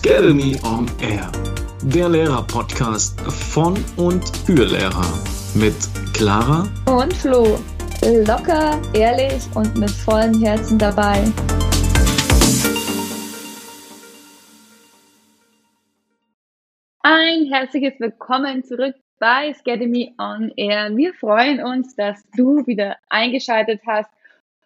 Academy on Air, der Lehrer-Podcast von und für Lehrer mit Clara und Flo. Locker, ehrlich und mit vollem Herzen dabei. Ein herzliches Willkommen zurück bei Academy on Air. Wir freuen uns, dass du wieder eingeschaltet hast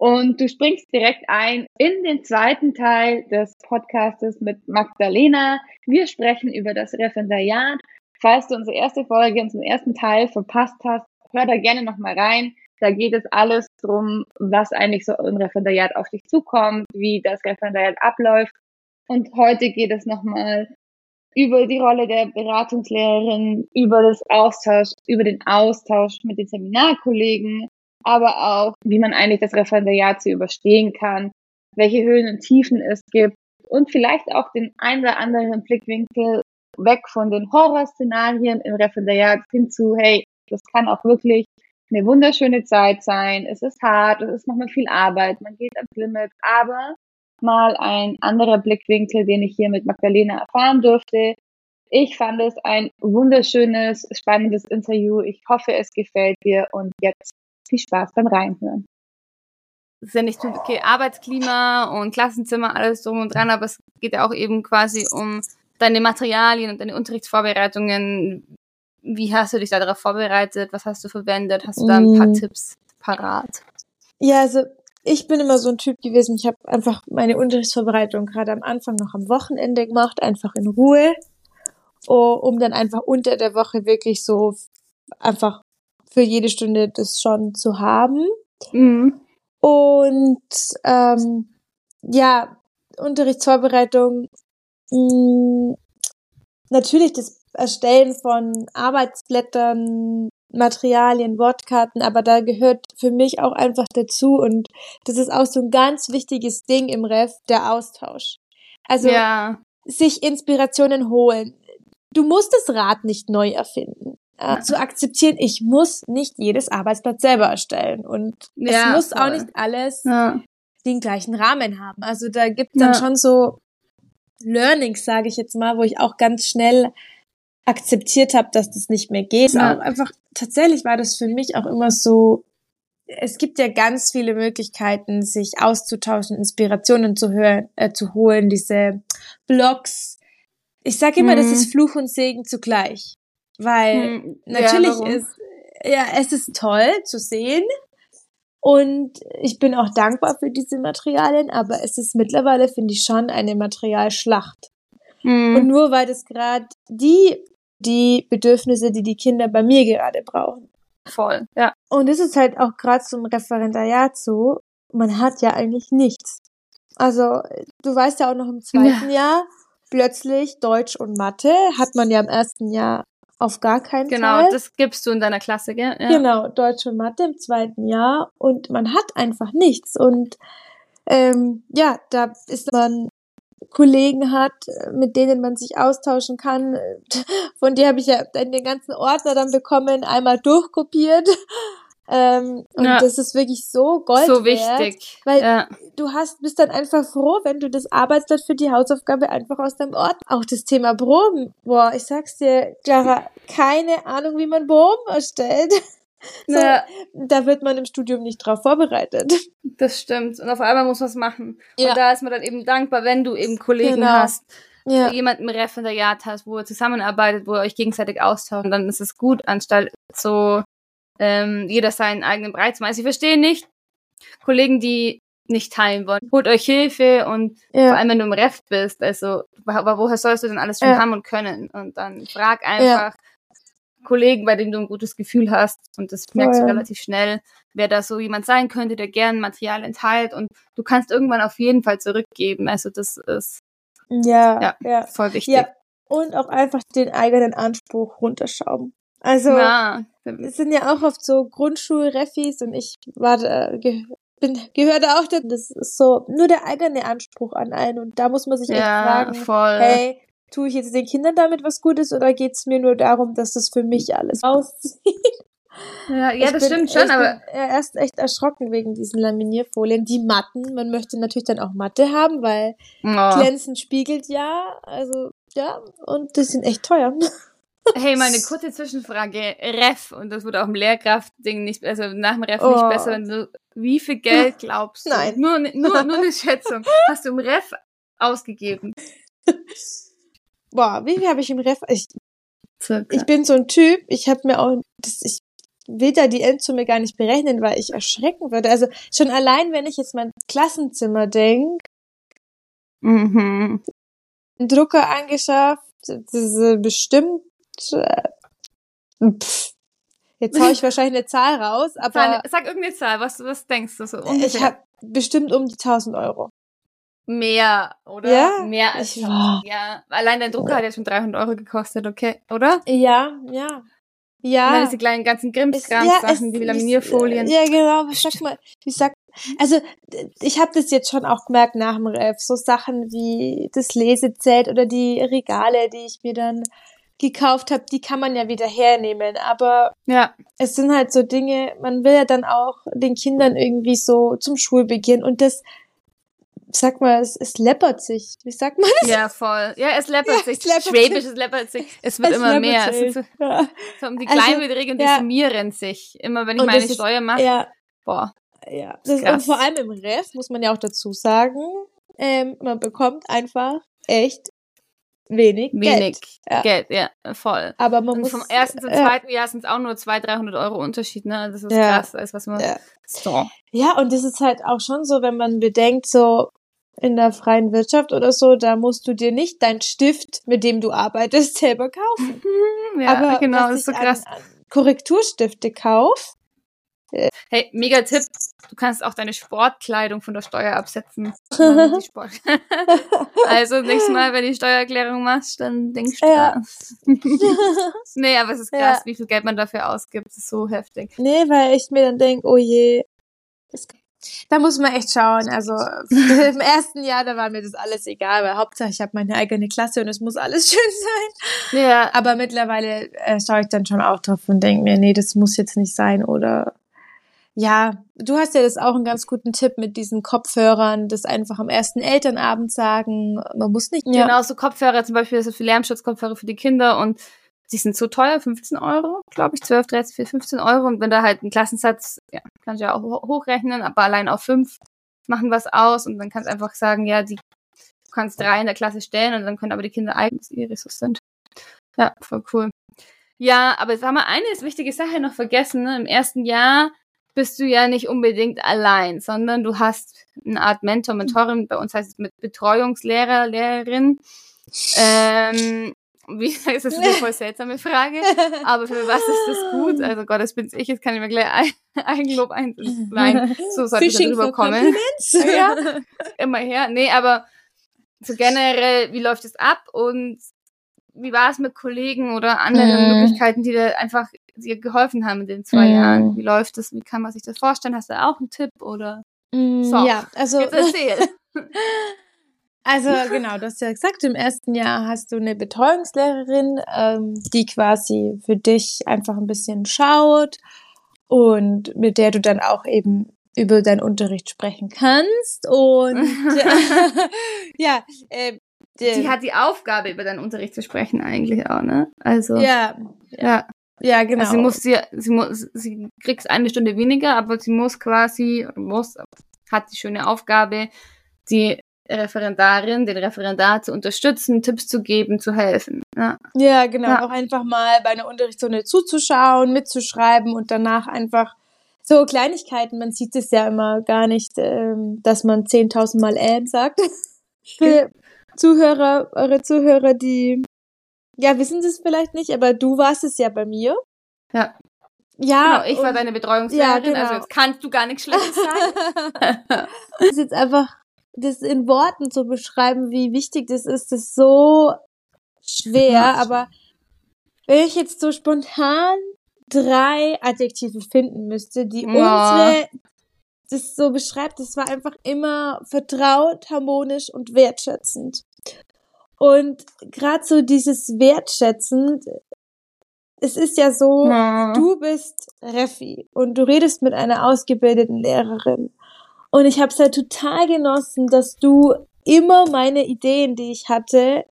und du springst direkt ein in den zweiten Teil des Podcastes mit Magdalena. Wir sprechen über das Referendariat. Falls du unsere erste Folge, unseren ersten Teil verpasst hast, hör da gerne nochmal rein. Da geht es alles drum, was eigentlich so im Referendariat auf dich zukommt, wie das Referendariat abläuft. Und heute geht es nochmal über die Rolle der Beratungslehrerin, über das Austausch, über den Austausch mit den Seminarkollegen, aber auch, wie man eigentlich das Referendariat zu überstehen kann, welche Höhen und Tiefen es gibt und vielleicht auch den ein oder anderen Blickwinkel weg von den Horrorszenarien im Referendariat hin zu, hey, das kann auch wirklich eine wunderschöne Zeit sein. Es ist hart, es ist nochmal viel Arbeit, man geht am Limit, aber mal ein anderer Blickwinkel, den ich hier mit Magdalena erfahren durfte. Ich fand es ein wunderschönes, spannendes Interview. Ich hoffe, es gefällt dir und jetzt viel Spaß beim Reinhören. Es ist ja nicht nur okay, Arbeitsklima und Klassenzimmer, alles drum und dran, aber es geht ja auch eben quasi um deine Materialien und deine Unterrichtsvorbereitungen. Wie hast du dich darauf vorbereitet? Was hast du verwendet? Hast du da ein paar mm. Tipps parat? Ja, also ich bin immer so ein Typ gewesen, ich habe einfach meine Unterrichtsvorbereitung gerade am Anfang noch am Wochenende gemacht, einfach in Ruhe, um dann einfach unter der Woche wirklich so einfach für jede Stunde das schon zu haben. Mhm. Und ähm, ja, Unterrichtsvorbereitung, mh, mm, natürlich das Erstellen von Arbeitsblättern, Materialien, Wortkarten, aber da gehört für mich auch einfach dazu und das ist auch so ein ganz wichtiges Ding im Ref, der Austausch. Also ja. sich Inspirationen holen. Du musst das Rad nicht neu erfinden äh, zu akzeptieren, ich muss nicht jedes Arbeitsblatt selber erstellen und ja, es muss voll. auch nicht alles ja. den gleichen Rahmen haben. Also da gibt dann ja. schon so Learnings, sage ich jetzt mal, wo ich auch ganz schnell akzeptiert habe, dass das nicht mehr geht. Ja. Einfach tatsächlich war das für mich auch immer so. Es gibt ja ganz viele Möglichkeiten, sich auszutauschen, Inspirationen zu hören, äh, zu holen, diese Blogs. Ich sage immer, mhm. das ist Fluch und Segen zugleich. Weil hm, natürlich ja, ist, ja, es ist toll zu sehen. Und ich bin auch dankbar für diese Materialien, aber es ist mittlerweile, finde ich, schon eine Materialschlacht. Mhm. Und nur weil das gerade die, die Bedürfnisse, die die Kinder bei mir gerade brauchen. Voll, ja. Und es ist halt auch gerade zum Referendariat so, man hat ja eigentlich nichts. Also, du weißt ja auch noch im zweiten ja. Jahr, plötzlich Deutsch und Mathe hat man ja im ersten Jahr auf gar keinen genau, Fall. Genau, das gibst du in deiner Klasse, gell? Ja. Genau, Deutsch und Mathe im zweiten Jahr und man hat einfach nichts und ähm, ja, da ist man Kollegen hat, mit denen man sich austauschen kann. Von dir habe ich ja den ganzen Ordner dann bekommen, einmal durchkopiert ähm, und ja. das ist wirklich so Gold So wichtig. Weil ja. du hast, bist dann einfach froh, wenn du das Arbeitsblatt für die Hausaufgabe einfach aus deinem Ort. Auch das Thema Proben. Boah, ich sag's dir, Clara, keine Ahnung, wie man Proben erstellt. So, naja. Da wird man im Studium nicht drauf vorbereitet. Das stimmt. Und auf einmal muss man es machen. Ja. Und da ist man dann eben dankbar, wenn du eben Kollegen genau. hast, ja. jemanden im Referendariat hast, wo ihr zusammenarbeitet, wo ihr euch gegenseitig austauscht. Und dann ist es gut, anstatt so ähm, jeder seinen eigenen machen. Also ich verstehe nicht Kollegen, die nicht teilen wollen. Holt euch Hilfe und ja. vor allem, wenn du im Ref bist, also aber woher sollst du denn alles schon ja. haben und können? Und dann frag einfach ja. Kollegen, bei denen du ein gutes Gefühl hast und das merkst du relativ schnell, wer da so jemand sein könnte, der gern Material enthält und du kannst irgendwann auf jeden Fall zurückgeben. Also das ist ja, ja, voll wichtig. Ja. Und auch einfach den eigenen Anspruch runterschrauben. Also, ja. es sind ja auch oft so Grundschulreffis und ich war da, ge bin, gehörte auch dazu. Das ist so nur der eigene Anspruch an einen und da muss man sich ja, echt fragen, voll. hey, tue ich jetzt den Kindern damit was Gutes oder geht's mir nur darum, dass das für mich alles aussieht? Ja, ja das stimmt schon, aber. Bin erst echt erschrocken wegen diesen Laminierfolien. Die Matten, man möchte natürlich dann auch Matte haben, weil oh. glänzend spiegelt ja. Also, ja, und die sind echt teuer. Hey, meine kurze Zwischenfrage. Ref, und das wurde auch im Lehrkraft-Ding nicht, also nach dem Ref oh. nicht besser, wenn du, wie viel Geld glaubst du? Nein. Nur, nur, nur eine Schätzung. Hast du im Ref ausgegeben? Boah, wie viel habe ich im Ref? Ich, ich bin so ein Typ, ich habe mir auch, das, ich will da die Endsumme gar nicht berechnen, weil ich erschrecken würde. Also schon allein, wenn ich jetzt mein Klassenzimmer denke, mhm. einen Drucker angeschafft, das ist bestimmt äh, pff, Jetzt hau ich wahrscheinlich eine Zahl raus, aber. Sag irgendeine Zahl, was, was denkst du so? Ungefähr? Ich habe bestimmt um die 1000 Euro. Mehr, oder? Ja? Mehr als ich, ja. Allein dein Drucker hat ja schon 300 Euro gekostet, okay, oder? Ja, ja. Ja. Und dann ist die kleinen ganzen Grimmskram-Sachen, ja, die Laminierfolien. Ja, genau. Ich sag mal, ich sag, also ich habe das jetzt schon auch gemerkt nach dem Ref, so Sachen wie das Lesezelt oder die Regale, die ich mir dann gekauft habe, die kann man ja wieder hernehmen. Aber ja. es sind halt so Dinge, man will ja dann auch den Kindern irgendwie so zum Schulbeginn und das sag mal, es, es läppert sich. Wie sagt man das? Ja, voll. Ja, es läppert ja, sich. Es läppert Schwäbisch, es läppert sich. Es wird es immer mehr. Es ist so, ja. so um die also, Kleinbeträge ja. definieren sich. Immer wenn ich und meine Steuer mache. Ja. Boah. Ja. Das, und vor allem im Rest muss man ja auch dazu sagen, ähm, man bekommt einfach echt wenig, wenig Geld. Ja. Geld, ja, voll. Aber man und muss vom ersten zum zweiten Jahr sind es auch nur 200, 300 Euro Unterschied, ne? Das ist ja. krass, als was man. Ja. So. ja, und das ist halt auch schon so, wenn man bedenkt, so in der freien Wirtschaft oder so, da musst du dir nicht dein Stift, mit dem du arbeitest, selber kaufen. ja, Aber genau, das ist so krass. An, an Korrekturstifte kauf, Hey, mega Tipp. Du kannst auch deine Sportkleidung von der Steuer absetzen. also nächstes Mal, wenn du die Steuererklärung machst, dann denkst du ja. nee, aber es ist krass, ja. wie viel Geld man dafür ausgibt. Das ist so heftig. Nee, weil ich mir dann denke, oh je. Da muss man echt schauen. Also im ersten Jahr, da war mir das alles egal, weil Hauptsache ich habe meine eigene Klasse und es muss alles schön sein. Ja. Aber mittlerweile äh, schaue ich dann schon auch drauf und denke mir, nee, das muss jetzt nicht sein oder ja, du hast ja das auch einen ganz guten Tipp mit diesen Kopfhörern, das einfach am ersten Elternabend sagen. Man muss nicht. Ja. Genau, so Kopfhörer zum Beispiel, so für Lärmschutzkopfhörer für die Kinder und die sind so teuer, 15 Euro, glaube ich, 12, 13, 15 Euro. Und wenn da halt ein Klassensatz, ja, kannst du ja auch hochrechnen, aber allein auf fünf machen was aus und dann kannst du einfach sagen, ja, die, du kannst drei in der Klasse stellen und dann können aber die Kinder eigens ihre so sind. Ja, voll cool. Ja, aber jetzt haben wir eine wichtige Sache noch vergessen. Ne? Im ersten Jahr bist du ja nicht unbedingt allein, sondern du hast eine Art Mentor, Mentorin, bei uns heißt es mit Betreuungslehrer, Lehrerin. Ähm, wie ist das eine voll seltsame Frage? Aber für was ist das gut? Also Gott, das bin's ich, jetzt kann ich mir gleich ein, Eigenlob ein. Nein, so sollte ich drüber kommen. ja, immer her. Nee, aber so generell, wie läuft es ab und wie war es mit Kollegen oder anderen mhm. Möglichkeiten, die dir einfach dir geholfen haben in den zwei mhm. Jahren? Wie läuft das? Wie kann man sich das vorstellen? Hast du auch einen Tipp oder? Mhm, so, ja, also. Jetzt erzähl. Also genau, du hast ja gesagt, im ersten Jahr hast du eine Betreuungslehrerin, ähm, die quasi für dich einfach ein bisschen schaut und mit der du dann auch eben über deinen Unterricht sprechen kannst. Und ja, äh, die hat die Aufgabe, über deinen Unterricht zu sprechen, eigentlich auch, ne? Also. Ja. Ja. Ja, genau. Also sie muss sie, sie muss, sie kriegt eine Stunde weniger, aber sie muss quasi, muss, hat die schöne Aufgabe, die Referendarin, den Referendar zu unterstützen, Tipps zu geben, zu helfen. Ja, ja genau. Ja. Auch einfach mal bei einer Unterrichtsstunde zuzuschauen, mitzuschreiben und danach einfach so Kleinigkeiten. Man sieht es ja immer gar nicht, ähm, dass man 10.000 Mal ähm sagt. Für, Zuhörer, eure Zuhörer, die ja wissen das vielleicht nicht, aber du warst es ja bei mir. Ja. Ja. Genau, ich war deine Betreuungslehrerin, ja, genau. also jetzt kannst du gar nichts Schlechtes sagen. das ist jetzt einfach, das in Worten zu beschreiben, wie wichtig das ist, das ist so schwer, aber wenn ich jetzt so spontan drei Adjektive finden müsste, die ja. unsere das so beschreibt, es war einfach immer vertraut, harmonisch und wertschätzend. Und gerade so dieses wertschätzend, es ist ja so, ja. du bist Refi und du redest mit einer ausgebildeten Lehrerin. Und ich habe es ja total genossen, dass du immer meine Ideen, die ich hatte,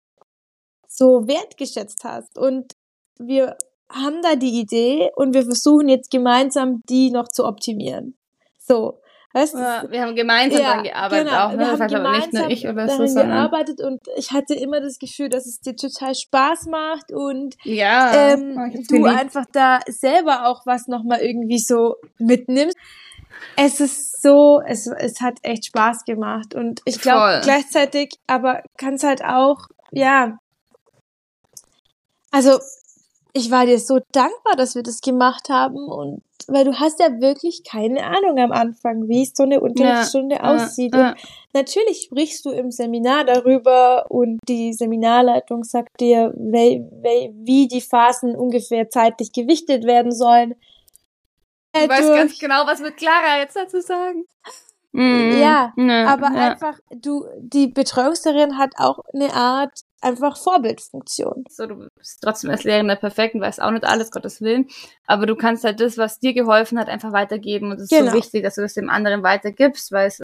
so wertgeschätzt hast. Und wir haben da die Idee und wir versuchen jetzt gemeinsam, die noch zu optimieren. So. Weißt, ja, wir haben gemeinsam ja, daran gearbeitet genau. auch, ne? Wir haben das gemeinsam nicht nur ich oder so, sondern gearbeitet und ich hatte immer das Gefühl, dass es dir total Spaß macht und ja, ähm, du geliebt. einfach da selber auch was nochmal irgendwie so mitnimmst. Es ist so, es, es hat echt Spaß gemacht und ich glaube gleichzeitig, aber kann es halt auch, ja, also ich war dir so dankbar, dass wir das gemacht haben und weil du hast ja wirklich keine Ahnung am Anfang, wie so eine Unterrichtsstunde ja, aussieht. Ja, ja. natürlich sprichst du im Seminar darüber und die Seminarleitung sagt dir, wie, die Phasen ungefähr zeitlich gewichtet werden sollen. Du weißt ganz genau, was wird Clara jetzt dazu sagen. Mhm. Ja, aber einfach, du, die Betreuungslehrerin hat auch eine Art einfach Vorbildfunktion. So, du bist trotzdem als Lehrerin perfekt und weißt auch nicht alles, Gottes Willen. Aber du kannst halt das, was dir geholfen hat, einfach weitergeben. Und es ist genau. so wichtig, dass du das dem anderen weitergibst, weil es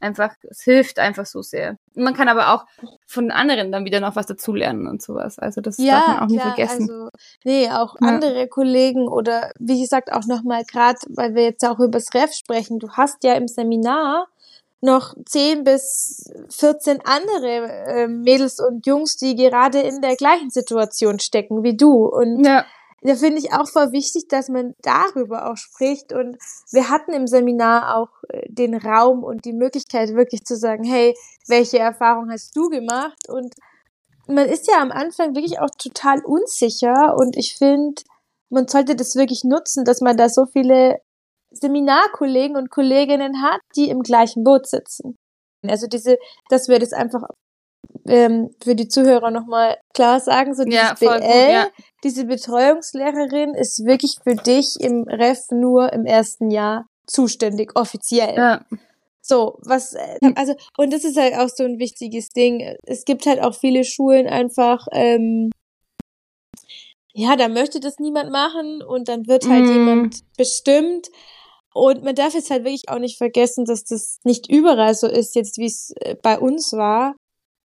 einfach, es hilft einfach so sehr. Man kann aber auch von anderen dann wieder noch was dazulernen und sowas. Also das ja, darf man auch nie klar, vergessen. Also, nee, auch ja. andere Kollegen oder wie gesagt auch nochmal gerade, weil wir jetzt auch über das Ref sprechen, du hast ja im Seminar noch 10 bis 14 andere äh, Mädels und Jungs, die gerade in der gleichen Situation stecken wie du. Und ja. Da finde ich auch voll wichtig, dass man darüber auch spricht. Und wir hatten im Seminar auch äh, den Raum und die Möglichkeit, wirklich zu sagen, hey, welche Erfahrung hast du gemacht? Und man ist ja am Anfang wirklich auch total unsicher. Und ich finde, man sollte das wirklich nutzen, dass man da so viele Seminarkollegen und Kolleginnen hat, die im gleichen Boot sitzen. Also diese, dass wir das einfach ähm, für die Zuhörer nochmal klar sagen, so ja, BL, gut, ja. Diese Betreuungslehrerin ist wirklich für dich im Ref nur im ersten Jahr zuständig, offiziell. Ja. So, was, äh, also, und das ist halt auch so ein wichtiges Ding. Es gibt halt auch viele Schulen einfach, ähm, ja, da möchte das niemand machen und dann wird halt mm. jemand bestimmt. Und man darf jetzt halt wirklich auch nicht vergessen, dass das nicht überall so ist, jetzt wie es äh, bei uns war.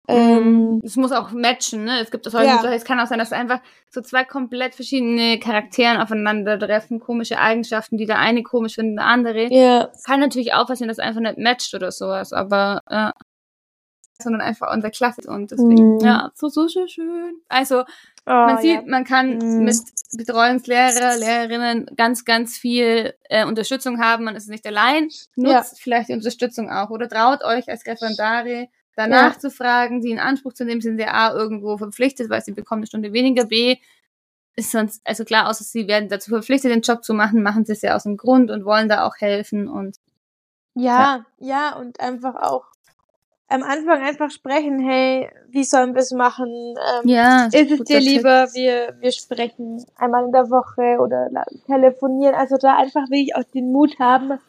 Ähm, es muss auch matchen, ne? Es gibt das heute, ja. es kann auch sein, dass einfach so zwei komplett verschiedene Charakteren aufeinandertreffen, komische Eigenschaften, die der eine komisch findet, der andere. Ja. Kann natürlich auch passieren, dass es einfach nicht matcht oder sowas, aber ja. sondern einfach unser Klasse und deswegen, mm. ja, so, so schön. Also, Oh, man sieht, ja. man kann mm. mit Betreuungslehrer, Lehrerinnen ganz, ganz viel äh, Unterstützung haben. Man ist nicht allein. Nutzt vielleicht die Unterstützung auch oder traut euch als Referendare danach ja. zu fragen, sie in Anspruch zu nehmen, sind sie A irgendwo verpflichtet, weil sie bekommen eine Stunde weniger, B ist sonst, also klar, außer sie werden dazu verpflichtet, den Job zu machen, machen sie es ja aus dem Grund und wollen da auch helfen und ja, ja, ja und einfach auch am Anfang einfach sprechen, hey, wie sollen wir es machen? Ähm, ja, ist es dir lieber, wir, wir sprechen einmal in der Woche oder telefonieren. Also da einfach will ich auch den Mut haben,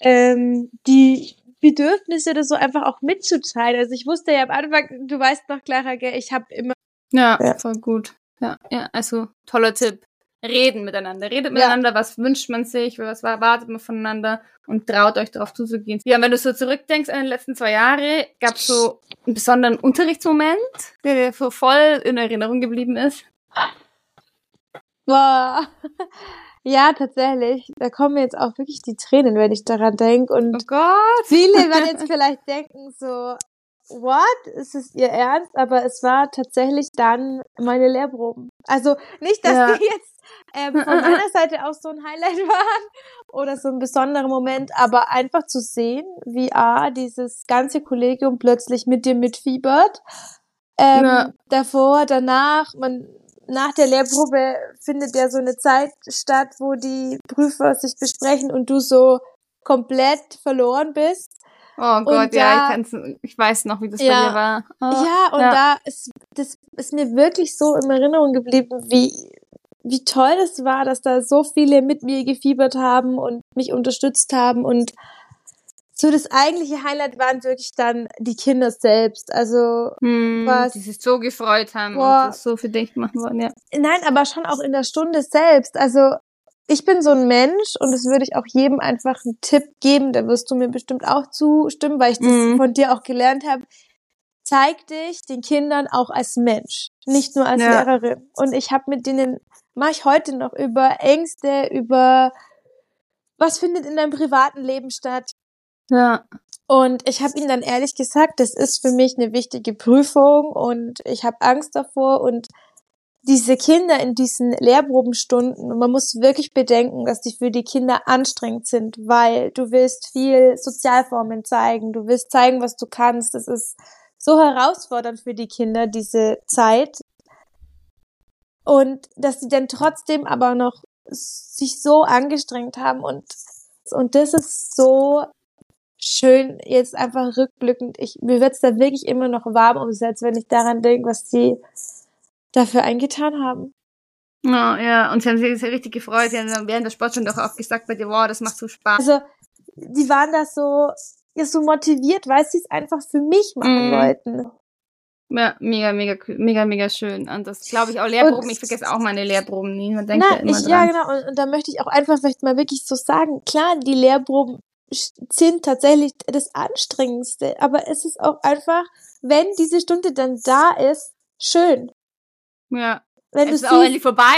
ähm, die Bedürfnisse oder so einfach auch mitzuteilen. Also ich wusste ja am Anfang, du weißt noch, Clara, gell, ich habe immer... Ja, ja, voll gut. Ja, ja, also toller Tipp reden miteinander. Redet miteinander, ja. was wünscht man sich, was erwartet man voneinander und traut euch darauf zuzugehen. Ja, wenn du so zurückdenkst an die letzten zwei Jahre, gab es so einen besonderen Unterrichtsmoment, der dir so voll in Erinnerung geblieben ist? Boah. Ja, tatsächlich. Da kommen jetzt auch wirklich die Tränen, wenn ich daran denke. Und oh Gott. viele werden jetzt vielleicht denken so, what? Ist es ihr Ernst? Aber es war tatsächlich dann meine Lehrproben. Also nicht, dass ja. die jetzt ähm, von meiner Seite aus so ein Highlight waren oder so ein besonderer Moment, aber einfach zu sehen, wie A, dieses ganze Kollegium plötzlich mit dir mitfiebert. Ähm, ja. Davor, danach, man, nach der Lehrprobe findet ja so eine Zeit statt, wo die Prüfer sich besprechen und du so komplett verloren bist. Oh Gott, da, ja, ich, kann's, ich weiß noch, wie das ja, bei dir war. Oh, ja, und ja. da ist das ist mir wirklich so in Erinnerung geblieben, wie wie toll es war, dass da so viele mit mir gefiebert haben und mich unterstützt haben und so das eigentliche Highlight waren wirklich dann die Kinder selbst. Also hm, was, die sich so gefreut haben boah, und das so für dich machen wollen, ja. Nein, aber schon auch in der Stunde selbst. Also ich bin so ein Mensch und das würde ich auch jedem einfach einen Tipp geben, da wirst du mir bestimmt auch zustimmen, weil ich das mhm. von dir auch gelernt habe. Zeig dich den Kindern auch als Mensch, nicht nur als ja. Lehrerin. Und ich habe mit denen, mache ich heute noch über Ängste, über was findet in deinem privaten Leben statt. Ja. Und ich habe ihnen dann ehrlich gesagt, das ist für mich eine wichtige Prüfung und ich habe Angst davor und diese Kinder in diesen Lehrprobenstunden, und man muss wirklich bedenken, dass die für die Kinder anstrengend sind, weil du willst viel Sozialformen zeigen, du willst zeigen, was du kannst. Das ist so herausfordernd für die Kinder, diese Zeit. Und dass sie dann trotzdem aber noch sich so angestrengt haben und, und das ist so schön, jetzt einfach rückblickend. Ich, mir wird's da wirklich immer noch warm ums Herz, wenn ich daran denke, was die dafür eingetan haben. Ja, ja, und sie haben sich richtig gefreut. Sie haben während der Sportstunde auch, auch gesagt bei dir, wow, das macht so Spaß. Also, die waren da so, ja, so motiviert, weil sie es einfach für mich machen mm. wollten. Ja, mega, mega, mega, mega schön. Und das glaube ich auch Lehrproben. Und, ich vergesse auch meine Lehrproben nie. Man denkt na, ja immer ich, dran. Ja, genau. Und, und da möchte ich auch einfach vielleicht mal wirklich so sagen, klar, die Lehrproben sind tatsächlich das Anstrengendste. Aber es ist auch einfach, wenn diese Stunde dann da ist, schön. Ja. Wenn es ist auch endlich vorbei.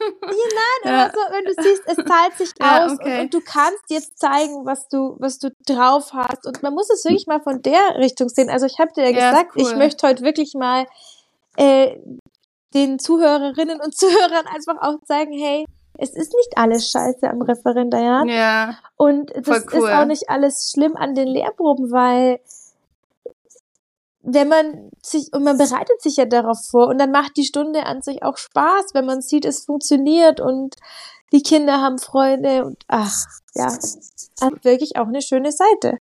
Nein, ja. Also, wenn du siehst, es zahlt sich ja, aus okay. und, und, du kannst jetzt zeigen, was du, was du drauf hast. Und man muss es wirklich mal von der Richtung sehen. Also ich habe dir ja, ja gesagt, cool. ich möchte heute wirklich mal äh, den Zuhörerinnen und Zuhörern einfach auch zeigen, hey, es ist nicht alles scheiße am Referendariat. Ja. Und das cool. ist auch nicht alles schlimm an den Lehrproben, weil wenn man sich, und man bereitet sich ja darauf vor und dann macht die Stunde an sich auch Spaß, wenn man sieht, es funktioniert und die Kinder haben Freude und ach, ja, hat wirklich auch eine schöne Seite.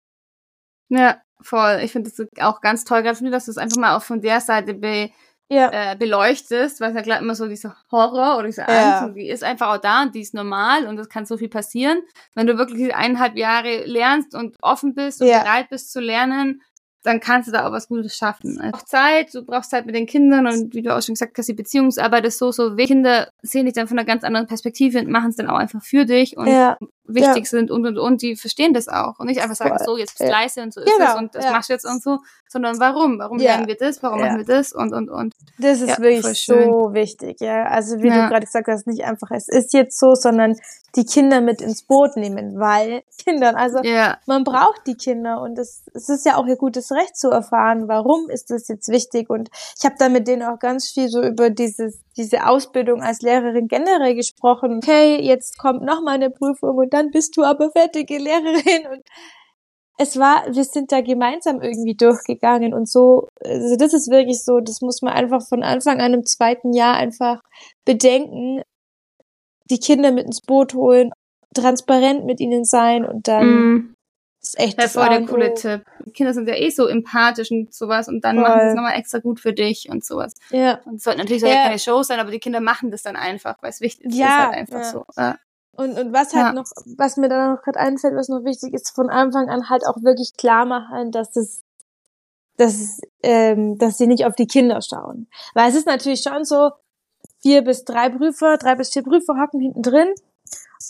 Ja, voll. Ich finde das auch ganz toll, gerade dass du es einfach mal auch von der Seite be, ja. äh, beleuchtest, weil es ja klar immer so dieser Horror oder diese Angst ja. und die ist einfach auch da und die ist normal und es kann so viel passieren. Wenn du wirklich eineinhalb Jahre lernst und offen bist und ja. bereit bist zu lernen, dann kannst du da auch was Gutes schaffen. Also auch Zeit, du brauchst Zeit mit den Kindern und wie du auch schon gesagt hast, die Beziehungsarbeit ist so, so wichtig. Kinder sehen dich dann von einer ganz anderen Perspektive und machen es dann auch einfach für dich und ja. Wichtig ja. sind und und und, die verstehen das auch und nicht einfach sagen, so, jetzt bist du ja. leise und so ist genau. es und das machst du jetzt und so, sondern warum? Warum lernen wir das? Warum machen wir das? Und und und. Das ist wirklich so wichtig, ja. Also wie du gerade gesagt hast, nicht einfach, es ist jetzt so, sondern die Kinder mit ins Boot nehmen, weil Kindern, also man braucht die Kinder und es, es ist ja auch ihr gutes Recht zu erfahren, warum ist das jetzt wichtig und ich habe da mit denen auch ganz viel so über dieses diese Ausbildung als Lehrerin generell gesprochen. Okay, jetzt kommt noch mal eine Prüfung und dann bist du aber fertige Lehrerin und es war, wir sind da gemeinsam irgendwie durchgegangen und so, also das ist wirklich so, das muss man einfach von Anfang an im zweiten Jahr einfach bedenken, die Kinder mit ins Boot holen, transparent mit ihnen sein und dann mm. ist echt das voll der coole Tipp. Die Kinder sind ja eh so empathisch und sowas und dann voll. machen sie es nochmal extra gut für dich und sowas. Ja. Und es sollte natürlich ja. keine Show sein, aber die Kinder machen das dann einfach, weil es wichtig ist. Ja, ist halt einfach ja. so. Ja. Und, und was halt ja. noch, was mir dann noch gerade einfällt, was noch wichtig ist, von Anfang an halt auch wirklich klar machen, dass es, dass, ähm, dass sie nicht auf die Kinder schauen. Weil es ist natürlich schon so, vier bis drei Prüfer, drei bis vier Prüfer hocken hinten drin.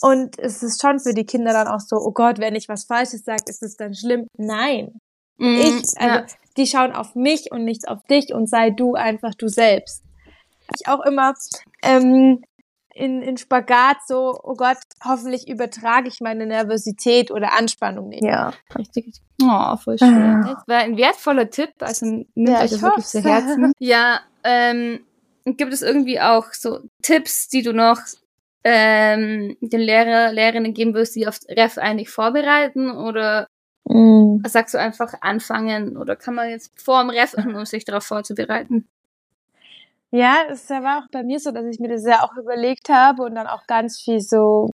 Und es ist schon für die Kinder dann auch so, oh Gott, wenn ich was Falsches sage, ist es dann schlimm? Nein. Mm, ich, also, ja. die schauen auf mich und nicht auf dich und sei du einfach du selbst. Ich auch immer, ähm, in, in Spagat so, oh Gott, hoffentlich übertrage ich meine Nervosität oder Anspannung nicht. Ja, richtig. Oh, voll schön. Das war ein wertvoller Tipp, also nimmt ja, euch das wirklich zu Herzen. ja, ähm, gibt es irgendwie auch so Tipps, die du noch ähm, den Lehrer, Lehrerinnen geben wirst, die auf Ref eigentlich vorbereiten oder mm. sagst du einfach anfangen oder kann man jetzt vor dem Ref, um sich darauf vorzubereiten? Ja, es war auch bei mir so, dass ich mir das ja auch überlegt habe und dann auch ganz viel so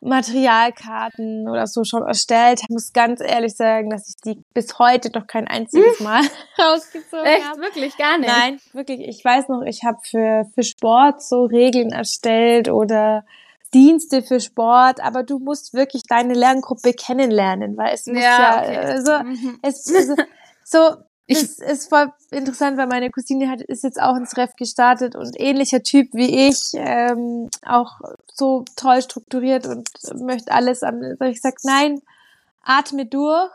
Materialkarten oder so schon erstellt. Ich muss ganz ehrlich sagen, dass ich die bis heute noch kein einziges Mal rausgezogen habe. Echt? Wirklich? Gar nicht? Nein, wirklich. Ich weiß noch, ich habe für, für Sport so Regeln erstellt oder Dienste für Sport, aber du musst wirklich deine Lerngruppe kennenlernen, weil es muss ja, ja okay. also, mhm. es, also, so, ich, es ist voll interessant, weil meine Cousine hat, ist jetzt auch ins Ref gestartet und ähnlicher Typ wie ich, ähm, auch so toll strukturiert und möchte alles an, ich sag, nein, atme durch,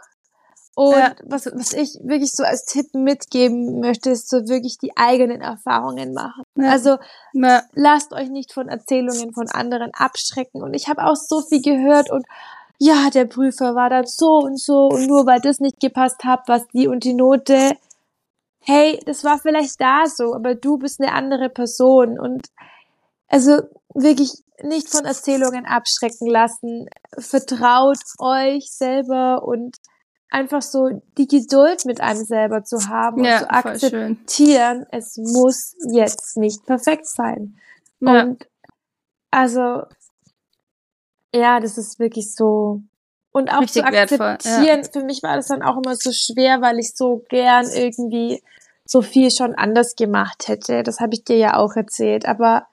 und ja. was, was ich wirklich so als Tipp mitgeben möchte, ist so wirklich die eigenen Erfahrungen machen. Ja. Also ja. lasst euch nicht von Erzählungen von anderen abschrecken. Und ich habe auch so viel gehört und ja, der Prüfer war dann so und so und nur weil das nicht gepasst hat, was die und die Note. Hey, das war vielleicht da so, aber du bist eine andere Person und also wirklich nicht von Erzählungen abschrecken lassen. Vertraut euch selber und einfach so die Geduld mit einem selber zu haben ja, und zu akzeptieren, es muss jetzt nicht perfekt sein. Ja. Und also, ja, das ist wirklich so. Und auch Richtig zu akzeptieren, ja. für mich war das dann auch immer so schwer, weil ich so gern irgendwie so viel schon anders gemacht hätte. Das habe ich dir ja auch erzählt. Aber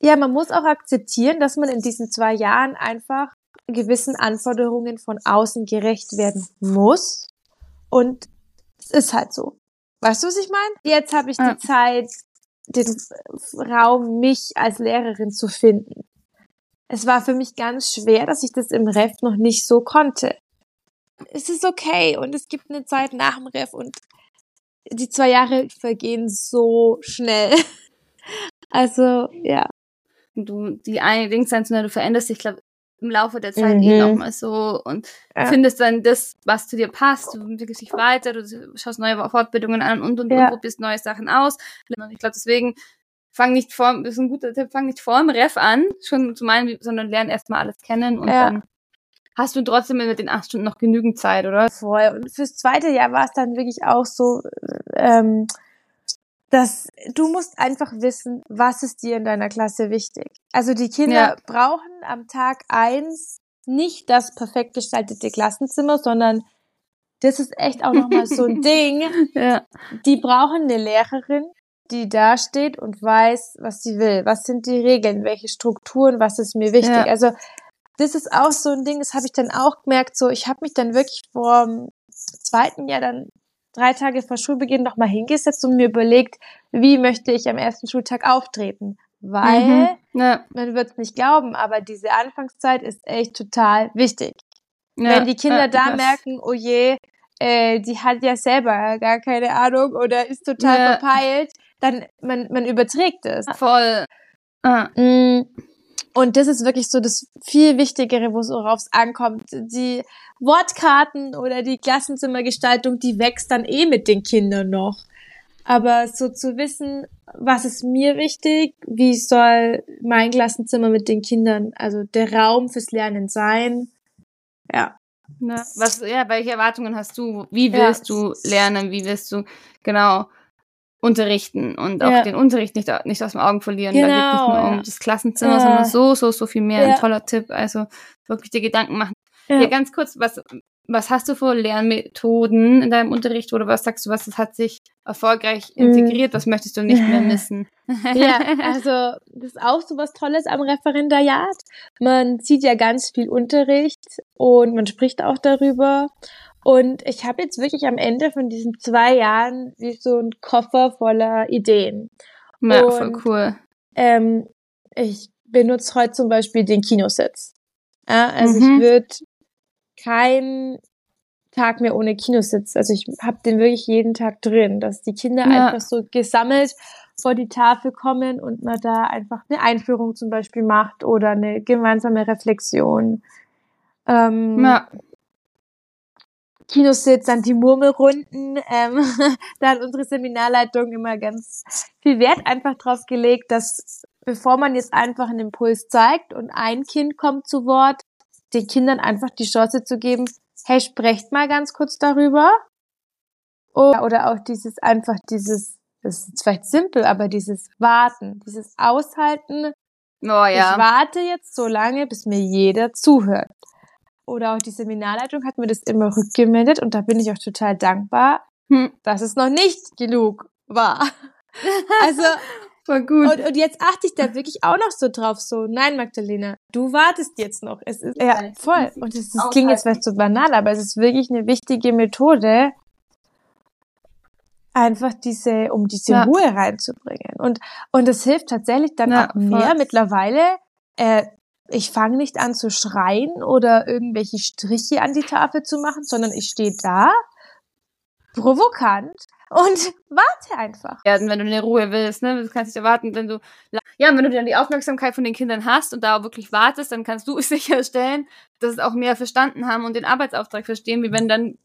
ja, man muss auch akzeptieren, dass man in diesen zwei Jahren einfach gewissen Anforderungen von außen gerecht werden muss. Und es ist halt so. Weißt du, was ich meine? Jetzt habe ich ja. die Zeit, den Raum, mich als Lehrerin zu finden. Es war für mich ganz schwer, dass ich das im Ref noch nicht so konnte. Es ist okay und es gibt eine Zeit nach dem Ref und die zwei Jahre vergehen so schnell. Also, ja. Du, die eine Dings, du veränderst dich, glaube im Laufe der Zeit mhm. eh nochmal so und ja. findest dann das, was zu dir passt. Du entwickelst dich weiter, du schaust neue Fortbildungen an und und, ja. und probierst neue Sachen aus. Und ich glaube, deswegen fang nicht vor, das ist ein guter Tipp, fang nicht vor dem Ref an, schon zu meinen, sondern lern erstmal alles kennen und ja. dann hast du trotzdem mit den acht Stunden noch genügend Zeit, oder? Voll. Und fürs zweite Jahr war es dann wirklich auch so, ähm, dass du musst einfach wissen, was ist dir in deiner Klasse wichtig. Also die Kinder ja. brauchen am Tag eins nicht das perfekt gestaltete Klassenzimmer, sondern das ist echt auch nochmal so ein Ding. Ja. Die brauchen eine Lehrerin, die da steht und weiß, was sie will. Was sind die Regeln? Welche Strukturen? Was ist mir wichtig? Ja. Also das ist auch so ein Ding, das habe ich dann auch gemerkt, so ich habe mich dann wirklich vor dem zweiten Jahr dann drei Tage vor Schulbeginn nochmal hingesetzt und mir überlegt, wie möchte ich am ersten Schultag auftreten. Weil, mhm. ja. man wird es nicht glauben, aber diese Anfangszeit ist echt total wichtig. Ja. Wenn die Kinder ja, da merken, oh je, äh, die hat ja selber gar keine Ahnung oder ist total verpeilt, dann man, man überträgt es. Voll. Ah. Und das ist wirklich so das viel Wichtigere, worauf es ankommt. Die Wortkarten oder die Klassenzimmergestaltung, die wächst dann eh mit den Kindern noch. Aber so zu wissen, was ist mir wichtig, wie soll mein Klassenzimmer mit den Kindern, also der Raum fürs Lernen sein, ja. Na, was, ja, welche Erwartungen hast du? Wie willst ja. du lernen? Wie willst du, genau, unterrichten und auch ja. den Unterricht nicht, nicht aus den Augen verlieren. Genau, da geht nicht nur um das Klassenzimmer, sondern so, so, so viel mehr. Ein toller Tipp. Also wirklich dir Gedanken machen. Ja. ganz kurz, was, was hast du für Lernmethoden in deinem Unterricht oder was sagst du, was hat sich erfolgreich mhm. integriert? Was möchtest du nicht mehr missen? ja, also das ist auch so was Tolles am Referendariat. Man sieht ja ganz viel Unterricht und man spricht auch darüber. Und ich habe jetzt wirklich am Ende von diesen zwei Jahren wie so ein Koffer voller Ideen. Ja, und, voll cool. Ähm, ich benutze heute zum Beispiel den Kinositz. Ja, also mhm. ich würde keinen Tag mehr ohne Kinositz. Also ich habe den wirklich jeden Tag drin, dass die Kinder ja. einfach so gesammelt vor die Tafel kommen und man da einfach eine Einführung zum Beispiel macht oder eine gemeinsame Reflexion. Ähm, ja. Kinositz, dann die Murmelrunden. Ähm, da hat unsere Seminarleitung immer ganz viel Wert einfach drauf gelegt, dass bevor man jetzt einfach einen Impuls zeigt und ein Kind kommt zu Wort, den Kindern einfach die Chance zu geben, hey, sprecht mal ganz kurz darüber. Oder auch dieses einfach dieses, das ist vielleicht simpel, aber dieses Warten, dieses Aushalten. Oh, ja. Ich warte jetzt so lange, bis mir jeder zuhört oder auch die Seminarleitung hat mir das immer rückgemeldet und da bin ich auch total dankbar, hm. dass es noch nicht genug war. Also Voll gut. Und, und jetzt achte ich da wirklich auch noch so drauf, so, nein, Magdalena, du wartest jetzt noch. Es ist, ja, voll. Und es klingt jetzt vielleicht so banal, aber es ist wirklich eine wichtige Methode, einfach diese, um diese ja. Ruhe reinzubringen. Und, und das hilft tatsächlich dann ja, auch mehr voll. mittlerweile. Äh, ich fange nicht an zu schreien oder irgendwelche Striche an die Tafel zu machen, sondern ich stehe da, provokant und warte einfach. Ja, wenn du eine Ruhe willst, ne, du kannst nicht erwarten, wenn du, ja, wenn du dann die Aufmerksamkeit von den Kindern hast und da wirklich wartest, dann kannst du sicherstellen, dass es auch mehr verstanden haben und den Arbeitsauftrag verstehen, wie wenn dann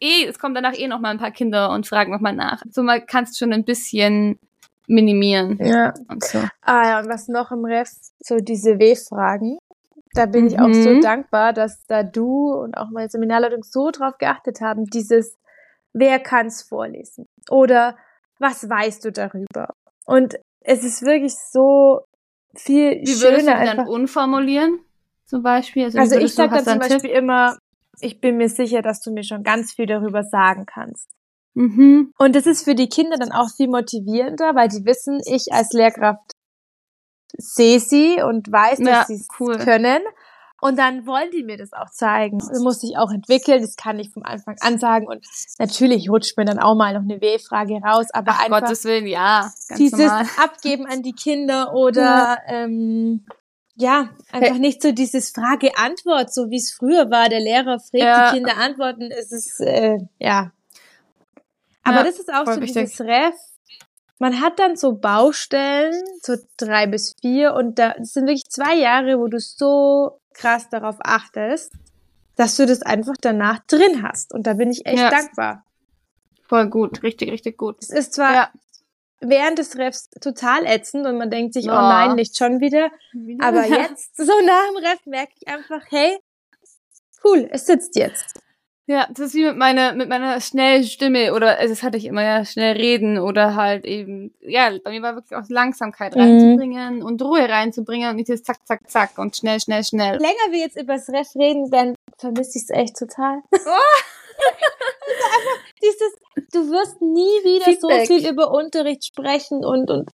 eh, es kommen danach eh noch mal ein paar Kinder und fragen noch mal nach. So mal kannst du schon ein bisschen minimieren. Ja. Und so. Ah ja, und was noch im Rest, so diese W-Fragen. Da bin mhm. ich auch so mhm. dankbar, dass da du und auch meine Seminarleitung so drauf geachtet haben, dieses wer kann's vorlesen? Oder was weißt du darüber? Und es ist wirklich so viel Wie würdest schöner. du dann unformulieren? Zum Beispiel? Also, also ich sage dann zum Beispiel Tipp? immer, ich bin mir sicher, dass du mir schon ganz viel darüber sagen kannst. Mhm. Und das ist für die Kinder dann auch viel motivierender, weil die wissen, ich als Lehrkraft sehe sie und weiß, dass ja, sie es cool. können. Und dann wollen die mir das auch zeigen. Das muss sich auch entwickeln, das kann ich vom Anfang an sagen. Und natürlich rutscht mir dann auch mal noch eine W-Frage raus, aber Ach, einfach Gottes Willen, ja, dieses normal. Abgeben an die Kinder oder ja. ähm, ja, einfach nicht so dieses Frage-Antwort, so wie es früher war. Der Lehrer fragt, ja. die Kinder antworten. Es ist, äh, ja. Aber ja, das ist auch so wichtig. dieses Ref. Man hat dann so Baustellen, so drei bis vier, und da das sind wirklich zwei Jahre, wo du so krass darauf achtest, dass du das einfach danach drin hast. Und da bin ich echt ja. dankbar. Voll gut, richtig, richtig gut. Es ist zwar ja während des Refs total ätzend und man denkt sich, oh, oh nein, nicht schon wieder. wieder. Aber jetzt, so nach dem Ref, merke ich einfach, hey, cool, es sitzt jetzt. Ja, das ist wie mit meiner, mit meiner schnellen Stimme oder, also das hatte ich immer ja, schnell reden oder halt eben, ja, bei mir war wirklich auch Langsamkeit mhm. reinzubringen und Ruhe reinzubringen und nicht das zack, zack, zack und schnell, schnell, schnell. Länger wir jetzt über das Ref reden, dann vermisse ich es echt total. Oh. also dieses, du wirst nie wieder Feedback. so viel über Unterricht sprechen und, und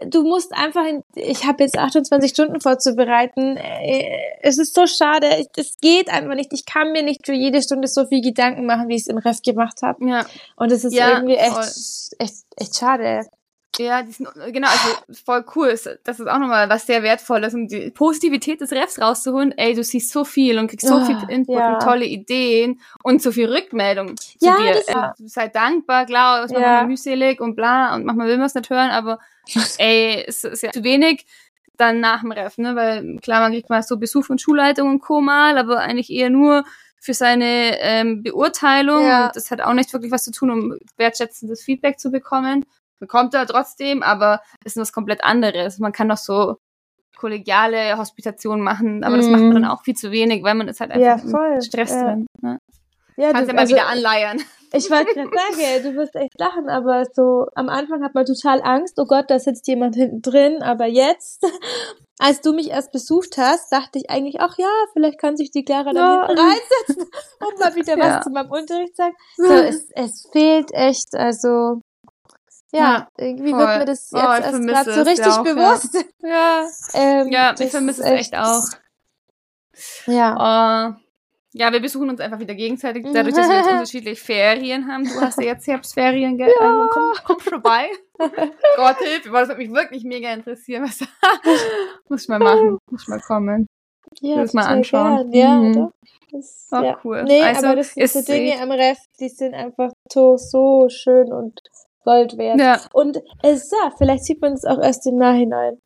du musst einfach, in, ich habe jetzt 28 Stunden vorzubereiten. Äh, es ist so schade, es geht einfach nicht. Ich kann mir nicht für jede Stunde so viel Gedanken machen, wie ich es im Ref gemacht habe. Ja. Und es ist ja, irgendwie echt, echt, echt schade. Ja, die sind, genau, also voll cool. Das ist auch nochmal was sehr wertvolles, um die Positivität des Refs rauszuholen. Ey, du siehst so viel und kriegst so oh, viel Input ja. und tolle Ideen und so viel Rückmeldung zu ja, dir. Das, äh, sei dankbar, klar, ja. manchmal mühselig und bla und manchmal will man es nicht hören, aber ey, es ist ja zu wenig dann nach dem Ref, ne? Weil klar, man kriegt mal so Besuch von Schulleitung und Co. mal, aber eigentlich eher nur für seine ähm, Beurteilung. Ja. Und das hat auch nicht wirklich was zu tun, um wertschätzendes Feedback zu bekommen bekommt er trotzdem, aber ist was komplett anderes. Man kann doch so kollegiale Hospitationen machen, aber mm. das macht man dann mhm. auch viel zu wenig, weil man ist halt einfach ja, voll. Stress ja. drin. Ne? Ja, Kannst du, ja mal also, wieder anleiern. Ich wollte gerade sagen, du wirst echt lachen, aber so am Anfang hat man total Angst, oh Gott, da sitzt jemand hinten drin, aber jetzt, als du mich erst besucht hast, dachte ich eigentlich, ach ja, vielleicht kann sich die Clara dann ja. hinten reinsetzen und mal wieder was ja. zu meinem Unterricht sagen. So, es, es fehlt echt, also ja, ja irgendwie voll. wird mir das jetzt oh, erst gerade so richtig auch, bewusst. Ja, ähm, ja ich vermisse es echt auch. Ja. Uh, ja, wir besuchen uns einfach wieder gegenseitig, dadurch, dass wir jetzt unterschiedlich Ferien haben. Du hast ja jetzt Herbstferien, gell? Ja. Also, komm, komm vorbei. Gott hilf, das würde mich wirklich mega interessieren. Was muss ich mal machen, muss ich mal kommen. Ja, das mal anschauen. Gern. Ja, mhm. doch. Das, oh, ja. cool. Nee, also, aber das sind so Dinge am Ref, die sind einfach so, so schön und Gold wert. Ja. Und es ja, vielleicht sieht man es auch erst im Nachhinein.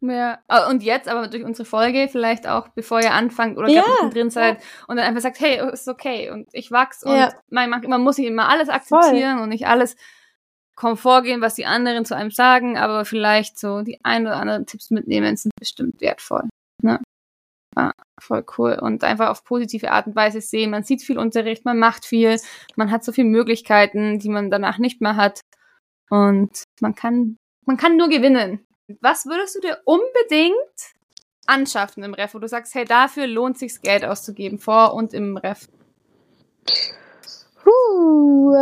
Ja, ah, und jetzt aber durch unsere Folge vielleicht auch, bevor ihr anfangt oder ja, drin seid ja. und dann einfach sagt, hey, ist okay und ich wachs und ja. man, man muss nicht immer alles akzeptieren Voll. und nicht alles Komfort gehen, was die anderen zu einem sagen, aber vielleicht so die ein oder anderen Tipps mitnehmen sind bestimmt wertvoll. Ne? Ja, voll cool. Und einfach auf positive Art und Weise sehen. Man sieht viel Unterricht, man macht viel, man hat so viele Möglichkeiten, die man danach nicht mehr hat. Und man kann, man kann nur gewinnen. Was würdest du dir unbedingt anschaffen im Ref, wo du sagst, hey, dafür lohnt sich Geld auszugeben, vor und im Ref? Puh.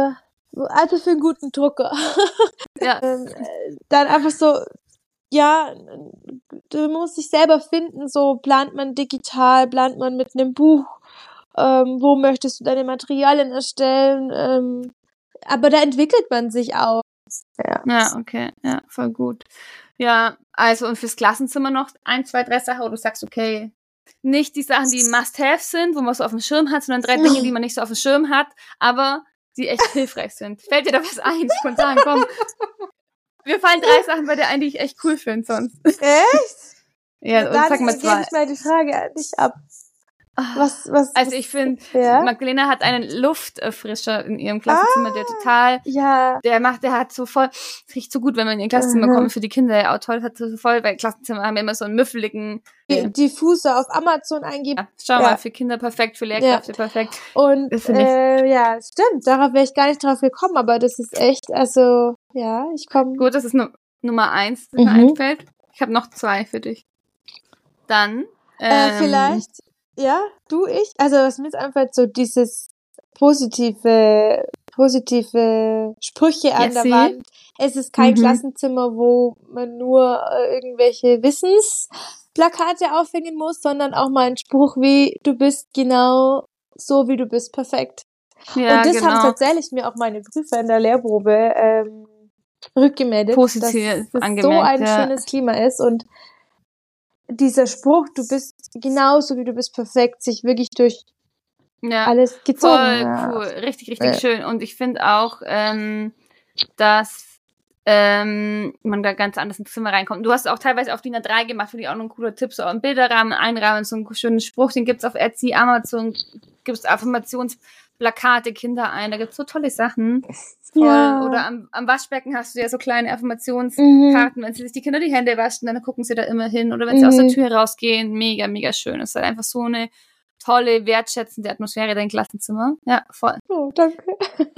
also für einen guten Drucker. Ja. ähm, dann einfach so, ja, du musst dich selber finden, so plant man digital, plant man mit einem Buch, ähm, wo möchtest du deine Materialien erstellen, ähm, aber da entwickelt man sich auch. Ja. ja, okay, ja, voll gut. Ja, also und fürs Klassenzimmer noch ein, zwei, drei Sachen, wo du sagst, okay, nicht die Sachen, die Must-Have sind, wo man so auf dem Schirm hat, sondern drei Dinge, die man nicht so auf dem Schirm hat, aber die echt hilfreich sind. Fällt dir da was ein? Spontan, komm. Wir fallen drei Sachen bei dir ein, die ich echt cool finde sonst. Echt? Ja, und sag mal zwei. ich mal die Frage an dich ab. Was, was, also ich finde, ja? Magdalena hat einen Lufterfrischer in ihrem Klassenzimmer, ah, der total, ja. der macht, der hat so voll, riecht so gut, wenn man in ihr Klassenzimmer mhm. kommt, für die Kinder ja auch toll, hat so voll, weil Klassenzimmer haben immer so einen müffeligen die, Diffuser auf Amazon eingeben. Ja, schau mal, für Kinder perfekt, für Lehrkräfte ja. perfekt. Und äh, ja, stimmt, darauf wäre ich gar nicht drauf gekommen, aber das ist echt, also ja, ich komme. Gut, das ist nu Nummer eins, das mhm. mir einfällt. Ich habe noch zwei für dich. Dann äh, ähm, äh, vielleicht ja, du, ich. Also was mir jetzt einfach so dieses positive, positive Sprüche an der Wand. Es ist kein mhm. Klassenzimmer, wo man nur äh, irgendwelche Wissensplakate aufhängen muss, sondern auch mal ein Spruch wie, du bist genau so, wie du bist, perfekt. Ja, und das genau. haben tatsächlich mir auch meine Prüfer in der Lehrprobe ähm, rückgemeldet, Positiv dass das so ein ja. schönes Klima ist und dieser Spruch, du bist genauso wie du bist perfekt, sich wirklich durch ja, alles gezogen. Voll ja. cool, richtig, richtig ja. schön. Und ich finde auch, ähm, dass ähm, man da ganz anders ins Zimmer reinkommt. Du hast auch teilweise auf DIN A3 gemacht, finde ich auch noch ein cooler Tipp, so einen Bilderrahmen einrahmen, so einen schönen Spruch, den gibt's auf Etsy, Amazon, gibt's Affirmationsplakate, Kinder ein, da gibt's so tolle Sachen. Ja. Oder am, am Waschbecken hast du ja so kleine Affirmationskarten, mhm. wenn sie sich die Kinder die Hände waschen, dann gucken sie da immer hin. Oder wenn sie aus der mhm. Tür rausgehen, mega, mega schön. Es ist halt einfach so eine tolle, wertschätzende Atmosphäre dein Klassenzimmer. Ja, voll. Oh, danke.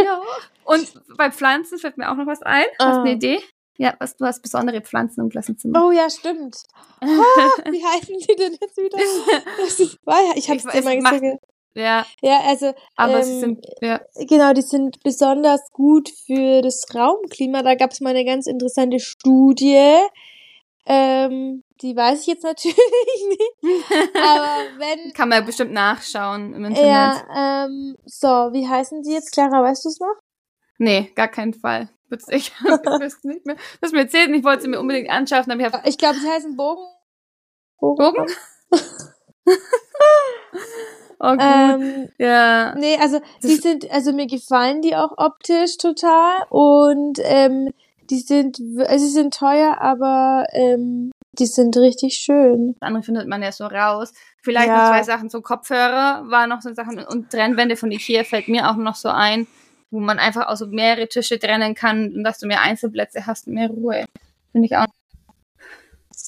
Ja. Und bei Pflanzen fällt mir auch noch was ein. Hast du eine ah. Idee? Ja, was, du hast besondere Pflanzen im Klassenzimmer. Oh ja, stimmt. Ah, wie heißen die denn jetzt wieder? Das ist, ich habe es mal gesagt. Ja. Ja, also. Aber ähm, sie sind, ja. Genau, die sind besonders gut für das Raumklima. Da gab es mal eine ganz interessante Studie. Ähm, die weiß ich jetzt natürlich nicht. Aber wenn. Kann man ja bestimmt nachschauen im Internet. Ja, ähm, so, wie heißen die jetzt? Clara, weißt du es noch? Nee, gar keinen Fall. Ich, wüsste nicht mehr. Das mir erzählt, ich wollte sie mir unbedingt anschaffen, aber ich. Ich glaube, sie heißen Bogen. Bogen? Bogen? Oh, gut. Ähm, ja. Nee, also die sind, also mir gefallen die auch optisch total und ähm, die sind, also sie sind teuer, aber ähm, die sind richtig schön. Das andere findet man ja so raus. Vielleicht ja. noch zwei Sachen, so Kopfhörer war noch so Sachen und Trennwände von Ikea fällt mir auch noch so ein, wo man einfach auch so mehrere Tische trennen kann und dass du mehr Einzelplätze hast und mehr Ruhe. Finde ich auch.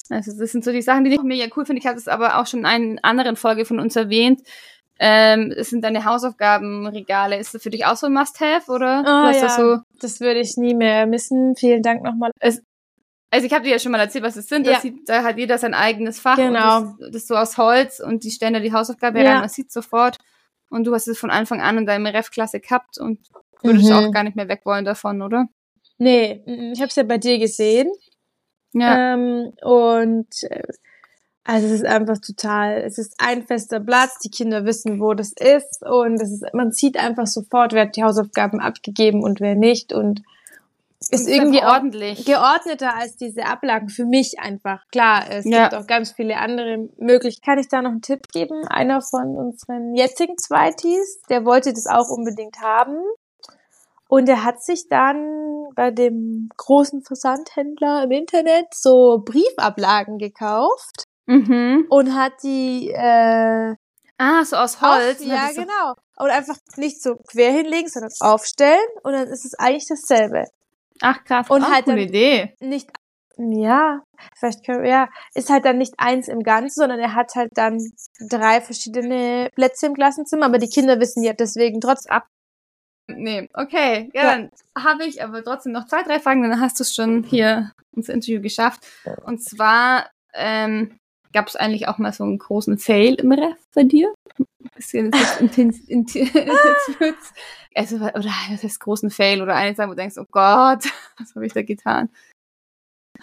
Also das sind so die Sachen, die ich mega cool finde. Ich hatte es aber auch schon in einer anderen Folge von uns erwähnt, ähm, es sind deine Hausaufgabenregale. Ist das für dich auch so ein Must-Have, oder? Oh, ja. das, so? das würde ich nie mehr missen. Vielen Dank nochmal. Es, also ich habe dir ja schon mal erzählt, was es sind. Ja. Sieht, da hat jeder sein eigenes Fach. Genau. Das, das, ist so aus Holz und die stellen da die Hausaufgabe ja. rein. Man sieht sofort. Und du hast es von Anfang an in deiner Ref-Klasse gehabt und würdest mhm. auch gar nicht mehr weg wollen davon, oder? Nee, ich habe es ja bei dir gesehen. Ja. Ähm, und äh, also es ist einfach total, es ist ein fester Platz, die Kinder wissen, wo das ist und es ist, man sieht einfach sofort, wer hat die Hausaufgaben abgegeben und wer nicht und ist, ist irgendwie ordentlich geordneter als diese Ablagen für mich einfach. Klar, es ja. gibt auch ganz viele andere Möglichkeiten. Kann ich da noch einen Tipp geben? Einer von unseren jetzigen Zweitis, der wollte das auch unbedingt haben. Und er hat sich dann bei dem großen Versandhändler im Internet so Briefablagen gekauft Mhm. Und hat die äh, Ah, so aus Holz. Auf, ja, so genau. Und einfach nicht so quer hinlegen, sondern aufstellen und dann ist es eigentlich dasselbe. Ach krass, und halt coole Idee. Nicht ja, vielleicht können, ja, ist halt dann nicht eins im Ganzen, sondern er hat halt dann drei verschiedene Plätze im Klassenzimmer, aber die Kinder wissen ja deswegen trotzdem ab. Nee, okay, ja, ja. dann habe ich aber trotzdem noch zwei, drei Fragen, dann hast du es schon hier ins Interview geschafft. Und zwar, ähm, Gab es eigentlich auch mal so einen großen Fail im Ref bei dir? Bisschen intens, intens, also, oder was heißt großen Fail oder eine Sache, wo du denkst, oh Gott, was habe ich da getan?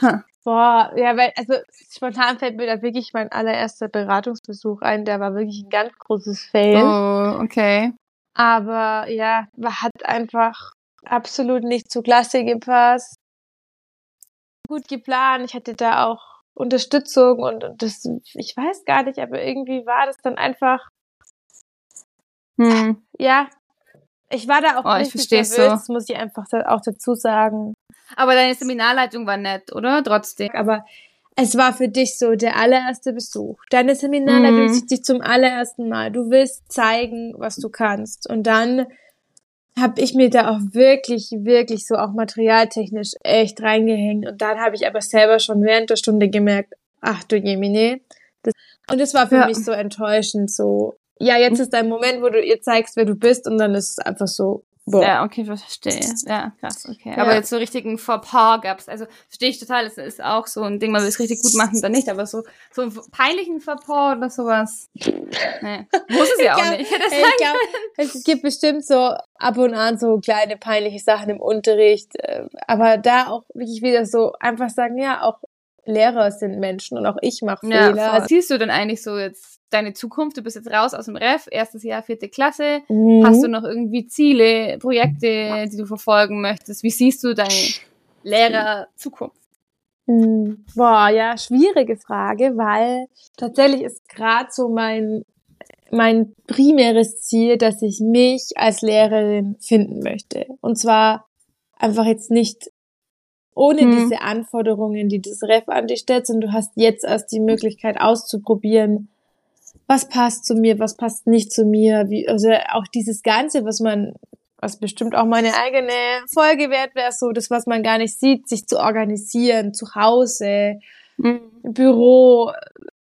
Huh. Boah, ja, weil, also spontan fällt mir da wirklich mein allererster Beratungsbesuch ein, der war wirklich ein ganz großes Fail. Oh, okay. Aber ja, hat einfach absolut nicht zur Klasse gepasst. Gut geplant, ich hatte da auch Unterstützung und, und das, ich weiß gar nicht, aber irgendwie war das dann einfach, hm. ja, ich war da auch oh, richtig nervös, so. muss ich einfach auch dazu sagen. Aber deine Seminarleitung war nett, oder? Trotzdem. Aber es war für dich so der allererste Besuch. Deine Seminarleitung mhm. sieht dich zum allerersten Mal. Du willst zeigen, was du kannst. Und dann habe ich mir da auch wirklich, wirklich so auch materialtechnisch echt reingehängt. Und dann habe ich aber selber schon während der Stunde gemerkt, ach du Jemine. Das, und es war für ja. mich so enttäuschend, so, ja, jetzt ist dein Moment, wo du ihr zeigst, wer du bist, und dann ist es einfach so, Boah. Ja, okay, verstehe. Ja, krass, okay. Ja. Aber jetzt so richtigen Fauxpas gab's. Also verstehe ich total, das ist auch so ein Ding, man will es richtig gut machen, dann nicht, aber so, so einen peinlichen Fauxpas oder sowas. Nee. Muss es ja auch glaub, nicht. Das ich glaub, es gibt bestimmt so ab und an so kleine peinliche Sachen im Unterricht. Äh, aber da auch wirklich wieder so einfach sagen, ja, auch Lehrer sind Menschen und auch ich mache Fehler. Ja, also, siehst du denn eigentlich so jetzt deine Zukunft? Du bist jetzt raus aus dem Ref, erstes Jahr, vierte Klasse. Mhm. Hast du noch irgendwie Ziele, Projekte, die du verfolgen möchtest? Wie siehst du deine Lehrer-Zukunft? Mhm. Boah, ja, schwierige Frage, weil tatsächlich ist gerade so mein mein primäres Ziel, dass ich mich als Lehrerin finden möchte. Und zwar einfach jetzt nicht ohne hm. diese Anforderungen, die das Ref an dich stellt, und du hast jetzt erst die Möglichkeit auszuprobieren, was passt zu mir, was passt nicht zu mir, wie, also auch dieses Ganze, was man, was bestimmt auch meine eigene Folge wert wäre, so das, was man gar nicht sieht, sich zu organisieren, zu Hause, mhm. Büro,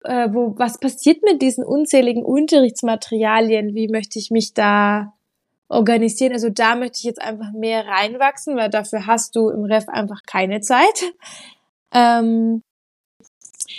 äh, wo, was passiert mit diesen unzähligen Unterrichtsmaterialien, wie möchte ich mich da organisieren, also da möchte ich jetzt einfach mehr reinwachsen, weil dafür hast du im Ref einfach keine Zeit. Ähm,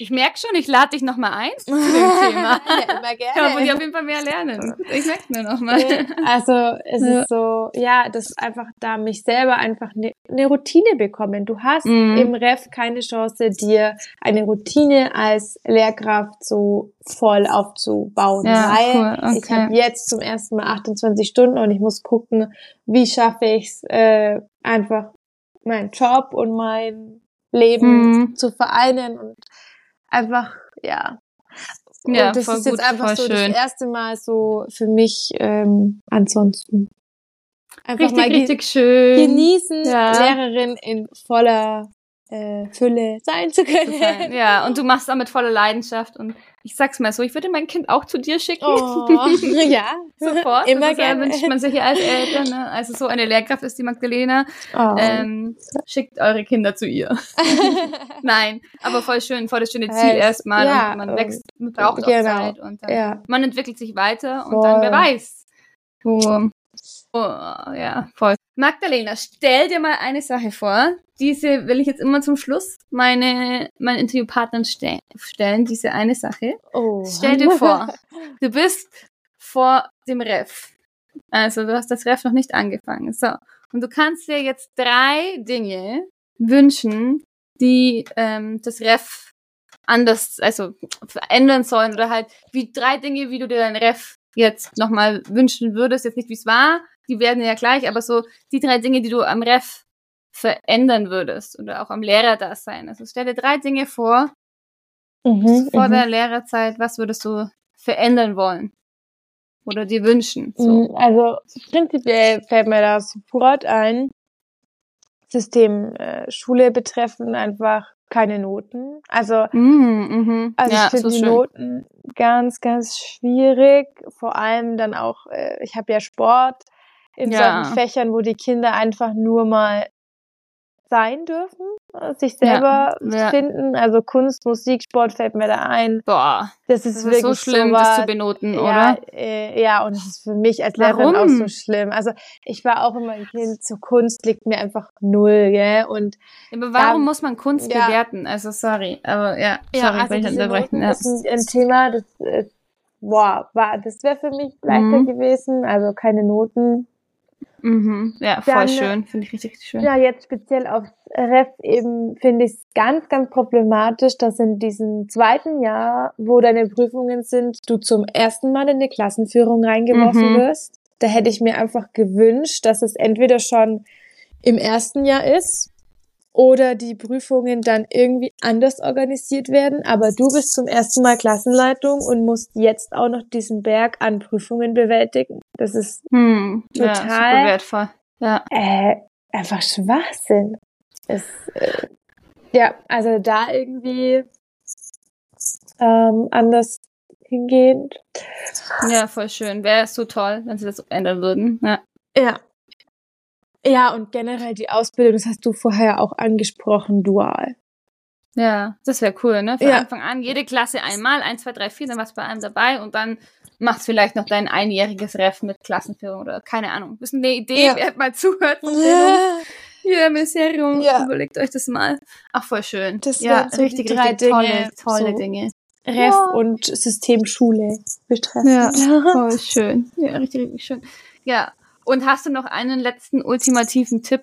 ich merke schon, ich lade dich nochmal ein zu dem Thema. ja, immer gerne. Ja, wo die auf jeden Fall mehr lernen. Ich merke mir nochmal. Also es ja. ist so, ja, das einfach da mich selber einfach eine ne Routine bekommen. Du hast mhm. im Ref keine Chance, dir eine Routine als Lehrkraft so voll aufzubauen, ja, weil cool. okay. ich habe jetzt zum ersten Mal 28 Stunden und ich muss gucken, wie schaffe ich es äh, einfach meinen Job und mein Leben mhm. zu vereinen und einfach, ja. Ja, und das ist jetzt einfach so schön. das erste Mal so für mich ähm, ansonsten. Einfach richtig, mal richtig schön. Genießen, ja. Lehrerin in voller äh, Fülle sein zu können. Ja, und du machst auch mit voller Leidenschaft und ich sag's mal so, ich würde mein Kind auch zu dir schicken. Oh, ja. Sofort. Immer das gerne. wünscht man sich als Eltern. Ne? Also so eine Lehrkraft ist die Magdalena. Oh. Ähm, schickt eure Kinder zu ihr. Nein, aber voll schön, voll das schöne Ziel heißt, erstmal. Ja, und man wächst, man braucht genau. auch Zeit und dann, ja. man entwickelt sich weiter und voll. dann wer weiß, wo Oh, ja, voll. Magdalena, stell dir mal eine Sache vor. Diese will ich jetzt immer zum Schluss meine, meinen Interviewpartnern ste stellen, diese eine Sache. Oh. Stell dir vor, du bist vor dem Ref. Also du hast das Ref noch nicht angefangen. So. Und du kannst dir jetzt drei Dinge wünschen, die ähm, das Ref anders, also verändern sollen oder halt wie drei Dinge, wie du dir dein Ref jetzt nochmal wünschen würdest, jetzt nicht wie es war, die werden ja gleich, aber so die drei Dinge, die du am Ref verändern würdest oder auch am Lehrer da sein. Also stell dir drei Dinge vor, mhm, vor mhm. der Lehrerzeit, was würdest du verändern wollen oder dir wünschen? So. Mhm, also prinzipiell fällt mir da sofort ein, System äh, Schule betreffen einfach keine Noten. Also, mm, also ja, ich finde die schön. Noten ganz, ganz schwierig. Vor allem dann auch, äh, ich habe ja Sport in ja. solchen Fächern, wo die Kinder einfach nur mal sein dürfen, sich selber ja, ja. finden. Also Kunst, Musik, Sport fällt mir da ein. Boah, das ist, das ist so schlimm, so das zu benoten, oder? Äh, ja, und es ist für mich als Lehrerin auch so schlimm. Also ich war auch immer ein Kind, zur Kunst liegt mir einfach null, gell? Und aber warum ähm, muss man Kunst ja. bewerten? Also sorry, aber ja, sorry, ja, also ich unterbrechen. Ja. Das ist ein, ein Thema, das, äh, boah, war, das wäre für mich leichter mhm. gewesen. Also keine Noten Mhm. Ja, voll Dann, schön. Finde ich richtig, richtig schön. Ja, jetzt speziell aufs Ref eben finde ich es ganz, ganz problematisch, dass in diesem zweiten Jahr, wo deine Prüfungen sind, du zum ersten Mal in eine Klassenführung reingeworfen mhm. wirst. Da hätte ich mir einfach gewünscht, dass es entweder schon im ersten Jahr ist oder die Prüfungen dann irgendwie anders organisiert werden. Aber du bist zum ersten Mal Klassenleitung und musst jetzt auch noch diesen Berg an Prüfungen bewältigen. Das ist hm, total ja, wertvoll. Ja. Äh, einfach Schwachsinn. Ist, äh, ja, also da irgendwie ähm, anders hingehend. Ja, voll schön. Wäre so toll, wenn sie das ändern würden. Ja. Ja, ja, und generell die Ausbildung, das hast du vorher auch angesprochen, dual. Ja, das wäre cool, ne? Von ja. Anfang an jede Klasse einmal, eins, zwei, drei, vier, dann warst du bei einem dabei und dann machst vielleicht noch dein einjähriges Ref mit Klassenführung oder keine Ahnung. Das ist eine Idee, ja. wer mal zuhört. Ja. Ja, Ministerium, ja. überlegt euch das mal. Ach, voll schön. Das ja, so richtig, drei richtig tolle, Dinge, tolle so Dinge. Ref ja. und Systemschule betreffen. Ja, voll schön. Ja, richtig, richtig schön. Ja, und hast du noch einen letzten ultimativen Tipp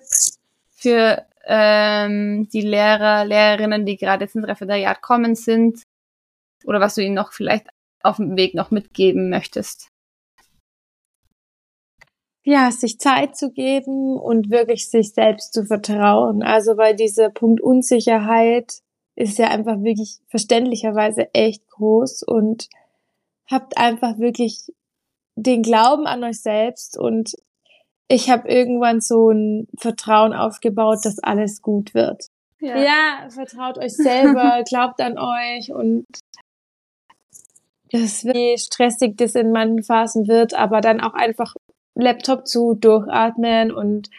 für ähm, die Lehrer, Lehrerinnen, die gerade jetzt ins Referendariat kommen sind? Oder was du ihnen noch vielleicht auf dem Weg noch mitgeben möchtest? Ja, sich Zeit zu geben und wirklich sich selbst zu vertrauen. Also weil dieser Punkt Unsicherheit ist ja einfach wirklich verständlicherweise echt groß und habt einfach wirklich den Glauben an euch selbst und ich habe irgendwann so ein Vertrauen aufgebaut, dass alles gut wird. Ja, ja vertraut euch selber, glaubt an euch und das wird, wie stressig das in manchen Phasen wird, aber dann auch einfach Laptop zu, durchatmen und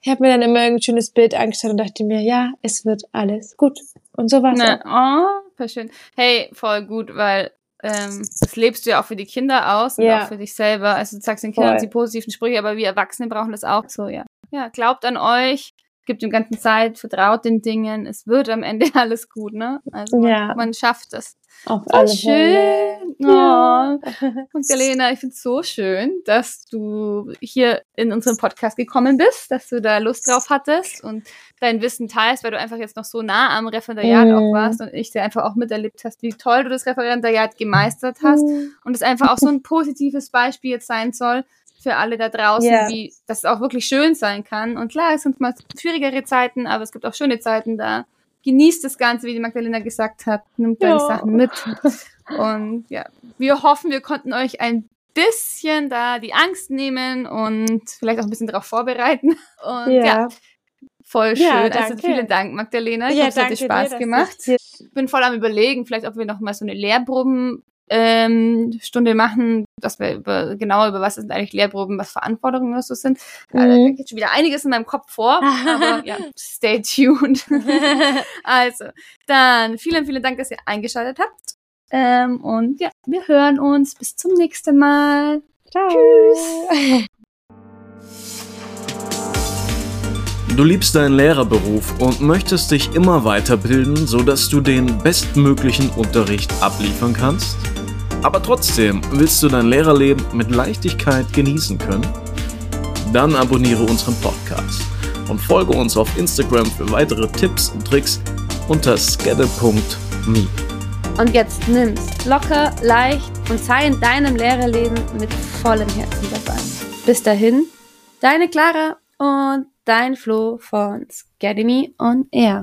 ich habe mir dann immer ein schönes Bild angeschaut und dachte mir, ja, es wird alles gut. Und so war es. Oh, voll schön. Hey, voll gut, weil ähm, das lebst du ja auch für die Kinder aus und ja. auch für dich selber. Also du sagst den Kindern Voll. die positiven Sprüche, aber wir Erwachsene brauchen das auch so, ja. Ja, glaubt an euch, gibt dem ganzen Zeit, vertraut den Dingen, es wird am Ende alles gut, ne? Also ja. man, man schafft es. Auf oh, alle schön. Ja. Oh. Magdalena, ich finde es so schön, dass du hier in unseren Podcast gekommen bist, dass du da Lust drauf hattest und dein Wissen teilst, weil du einfach jetzt noch so nah am Referendariat mm. auch warst und ich dir einfach auch miterlebt hast, wie toll du das Referendariat gemeistert hast mm. und es einfach auch so ein positives Beispiel jetzt sein soll für alle da draußen, yeah. wie das auch wirklich schön sein kann. Und klar, es sind mal schwierigere Zeiten, aber es gibt auch schöne Zeiten da genießt das Ganze, wie die Magdalena gesagt hat, nimmt deine ja. Sachen mit. Und ja, wir hoffen, wir konnten euch ein bisschen da die Angst nehmen und vielleicht auch ein bisschen darauf vorbereiten. Und ja, ja voll schön. Ja, also vielen Dank, Magdalena. Ich ja, hoffe, es hat dir Spaß dir, gemacht. Ich bin voll am überlegen, vielleicht ob wir noch mal so eine Lehrproben ähm, Stunde machen, dass wir über, genauer über was sind eigentlich Lehrproben, was Verantwortungen oder so sind. Mhm. da geht schon wieder einiges in meinem Kopf vor, aber ja, stay tuned. also, dann vielen, vielen Dank, dass ihr eingeschaltet habt. Ähm, und ja, wir hören uns. Bis zum nächsten Mal. Ciao. Tschüss. Du liebst deinen Lehrerberuf und möchtest dich immer weiterbilden, sodass du den bestmöglichen Unterricht abliefern kannst? Aber trotzdem willst du dein Lehrerleben mit Leichtigkeit genießen können? Dann abonniere unseren Podcast und folge uns auf Instagram für weitere Tipps und Tricks unter skedde.me. Und jetzt nimm's locker, leicht und sei in deinem Lehrerleben mit vollem Herzen dabei. Bis dahin, deine Clara und dein Flo von Scademy on Air.